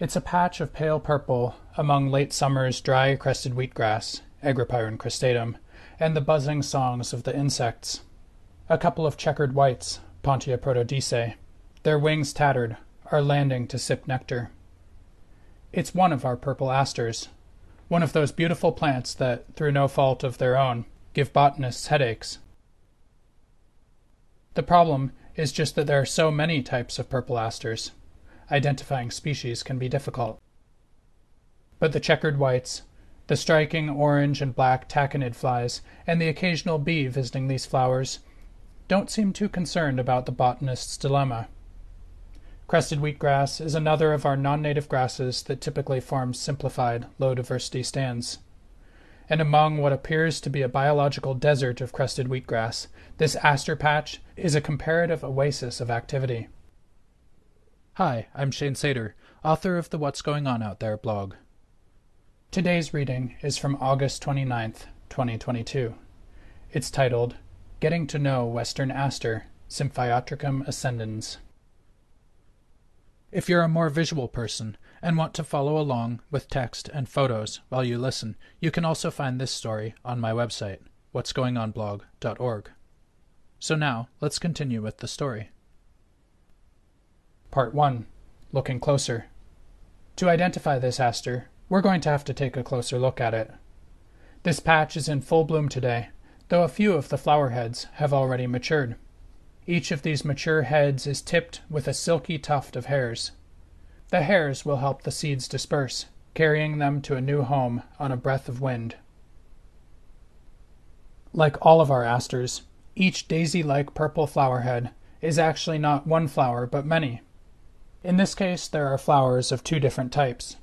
It's a patch of pale purple among late summer's dry crested wheatgrass, Agropyron cristatum, and the buzzing songs of the insects. A couple of checkered whites, Pontia protodice, their wings tattered, are landing to sip nectar. It's one of our purple asters, one of those beautiful plants that, through no fault of their own, give botanists headaches. The problem is just that there are so many types of purple asters. Identifying species can be difficult. But the checkered whites, the striking orange and black tachinid flies, and the occasional bee visiting these flowers don't seem too concerned about the botanist's dilemma. Crested wheatgrass is another of our non-native grasses that typically forms simplified, low-diversity stands. And among what appears to be a biological desert of crested wheatgrass, this aster patch is a comparative oasis of activity. Hi, I'm Shane Sater, author of the What's Going On Out There blog. Today's reading is from August 29th, 2022. It's titled Getting to Know Western Aster, Symphyotrichum ascendens. If you're a more visual person and want to follow along with text and photos while you listen, you can also find this story on my website, what'sgoingonblog.org. So now, let's continue with the story. Part 1 Looking Closer. To identify this aster, we're going to have to take a closer look at it. This patch is in full bloom today, though a few of the flower heads have already matured. Each of these mature heads is tipped with a silky tuft of hairs. The hairs will help the seeds disperse, carrying them to a new home on a breath of wind. Like all of our asters, each daisy-like purple flower head is actually not one flower but many. In this case, there are flowers of two different types.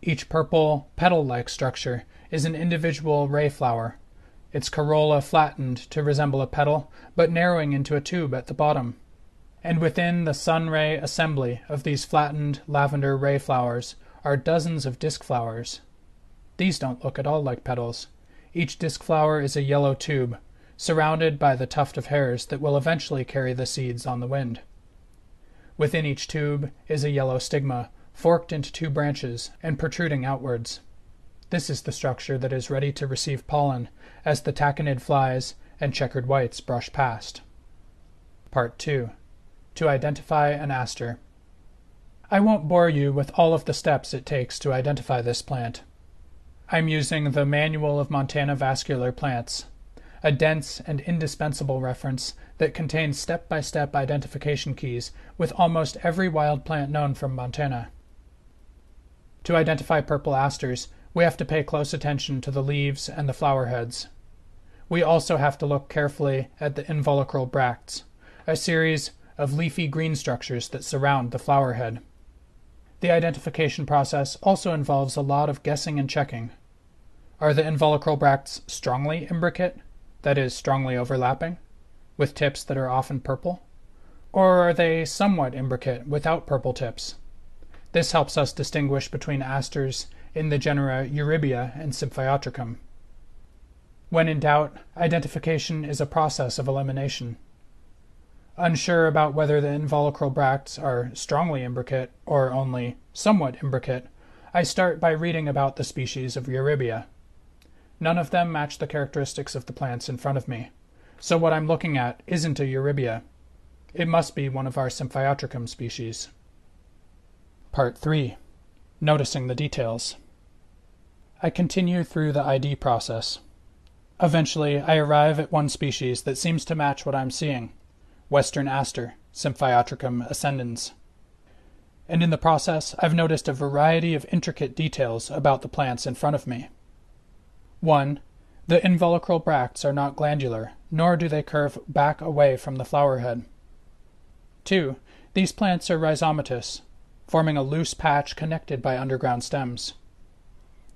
Each purple, petal-like structure is an individual ray flower, its corolla flattened to resemble a petal, but narrowing into a tube at the bottom. And within the sun ray assembly of these flattened lavender ray flowers are dozens of disk flowers. These don't look at all like petals. Each disk flower is a yellow tube, surrounded by the tuft of hairs that will eventually carry the seeds on the wind. Within each tube is a yellow stigma, forked into two branches and protruding outwards. This is the structure that is ready to receive pollen as the tachinid flies and checkered whites brush past. Part 2 To identify an aster. I won't bore you with all of the steps it takes to identify this plant. I'm using the Manual of Montana Vascular Plants, a dense and indispensable reference that contains step by step identification keys with almost every wild plant known from Montana. To identify purple asters, we have to pay close attention to the leaves and the flower heads. We also have to look carefully at the involucral bracts, a series of leafy green structures that surround the flower head. The identification process also involves a lot of guessing and checking. Are the involucral bracts strongly imbricate, that is, strongly overlapping, with tips that are often purple? Or are they somewhat imbricate without purple tips? This helps us distinguish between asters in the genera Eurybia and Symphyotrichum. When in doubt, identification is a process of elimination. Unsure about whether the involucral bracts are strongly imbricate or only somewhat imbricate, I start by reading about the species of Eurybia. None of them match the characteristics of the plants in front of me, so what I'm looking at isn't a Eurybia. It must be one of our Symphyotrichum species. Part 3 Noticing the Details I continue through the ID process. Eventually, I arrive at one species that seems to match what I'm seeing Western aster, Symphyotrichum ascendens. And in the process, I've noticed a variety of intricate details about the plants in front of me. 1. The involucral bracts are not glandular, nor do they curve back away from the flower head. 2. These plants are rhizomatous, forming a loose patch connected by underground stems.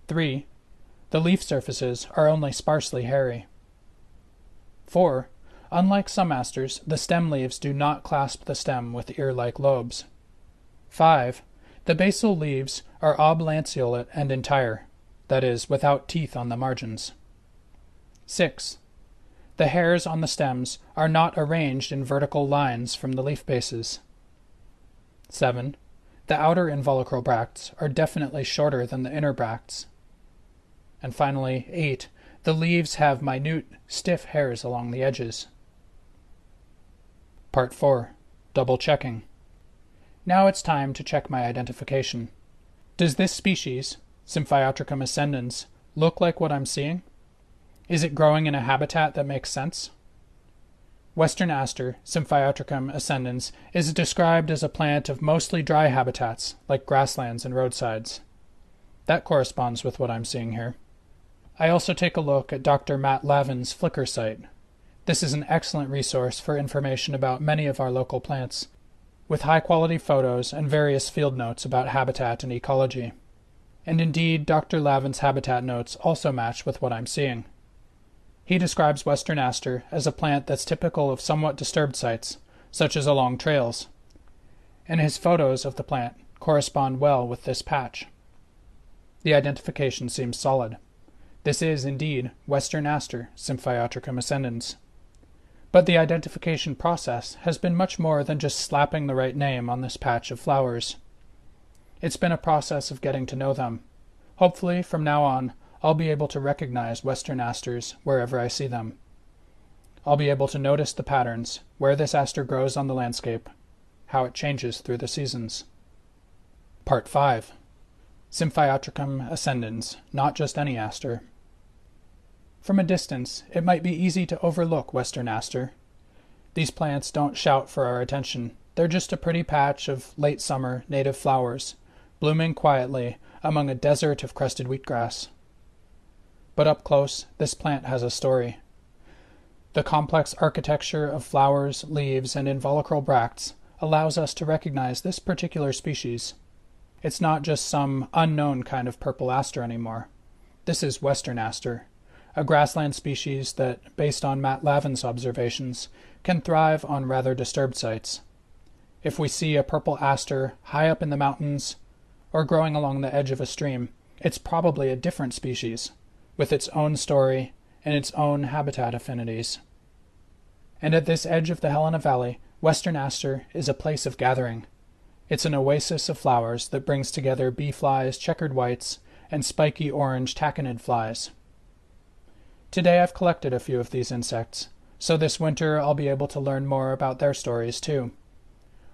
3. The leaf surfaces are only sparsely hairy. 4. Unlike some asters, the stem leaves do not clasp the stem with ear-like lobes. 5. The basal leaves are oblanceolate and entire, that is, without teeth on the margins. 6. The hairs on the stems are not arranged in vertical lines from the leaf bases. 7. The outer involucral bracts are definitely shorter than the inner bracts. And finally, 8. The leaves have minute, stiff hairs along the edges. Part 4. Double checking. Now it's time to check my identification. Does this species, Symphyotrichum ascendens, look like what I'm seeing? Is it growing in a habitat that makes sense? Western aster, Symphyotrichum ascendens, is described as a plant of mostly dry habitats, like grasslands and roadsides. That corresponds with what I'm seeing here. I also take a look at Dr. Matt Lavin's Flickr site. This is an excellent resource for information about many of our local plants, with high quality photos and various field notes about habitat and ecology. And indeed, Dr. Lavin's habitat notes also match with what I'm seeing. He describes Western aster as a plant that's typical of somewhat disturbed sites, such as along trails, and his photos of the plant correspond well with this patch. The identification seems solid. This is, indeed, Western aster, Symphyotrichum ascendens. But the identification process has been much more than just slapping the right name on this patch of flowers. It's been a process of getting to know them. Hopefully, from now on, I'll be able to recognize Western asters wherever I see them. I'll be able to notice the patterns, where this aster grows on the landscape, how it changes through the seasons. Part 5 Symphyotrichum ascendens, not just any aster. From a distance, it might be easy to overlook western aster. These plants don't shout for our attention. They're just a pretty patch of late summer native flowers, blooming quietly among a desert of crested wheatgrass. But up close, this plant has a story. The complex architecture of flowers, leaves, and involucral bracts allows us to recognize this particular species. It's not just some unknown kind of purple aster anymore. This is western aster, a grassland species that, based on Matt Lavin's observations, can thrive on rather disturbed sites. If we see a purple aster high up in the mountains or growing along the edge of a stream, it's probably a different species, with its own story and its own habitat affinities. And at this edge of the Helena Valley, Western Aster is a place of gathering. It's an oasis of flowers that brings together bee flies, checkered whites, and spiky orange tachinid flies. Today I've collected a few of these insects, so this winter I'll be able to learn more about their stories too.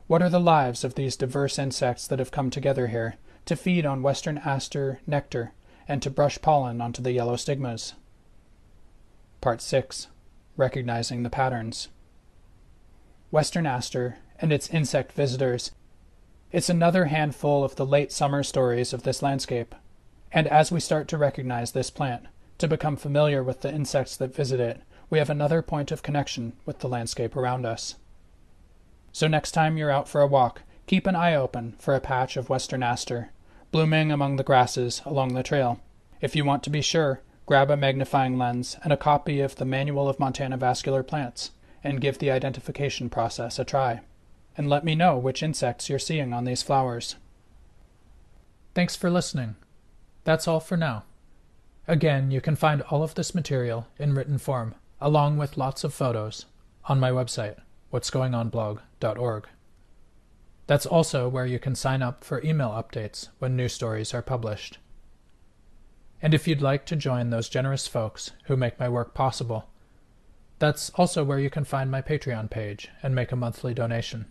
What are the lives of these diverse insects that have come together here to feed on western aster nectar and to brush pollen onto the yellow stigmas? Part 6 Recognizing the Patterns Western aster and its insect visitors. It's another handful of the late summer stories of this landscape. And as we start to recognize this plant, to become familiar with the insects that visit it, we have another point of connection with the landscape around us. So next time you're out for a walk, keep an eye open for a patch of western aster, blooming among the grasses along the trail. If you want to be sure, grab a magnifying lens and a copy of the Manual of Montana Vascular Plants and give the identification process a try. And let me know which insects you're seeing on these flowers. Thanks for listening. That's all for now. Again, you can find all of this material in written form, along with lots of photos, on my website, what'sgoingonblog.org. That's also where you can sign up for email updates when new stories are published. And if you'd like to join those generous folks who make my work possible, that's also where you can find my Patreon page and make a monthly donation.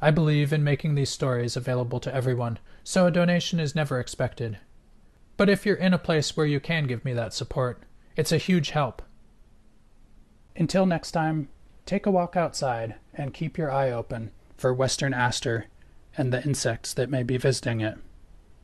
I believe in making these stories available to everyone, so a donation is never expected but if you're in a place where you can give me that support, it's a huge help. Until next time, take a walk outside and keep your eye open for western aster and the insects that may be visiting it.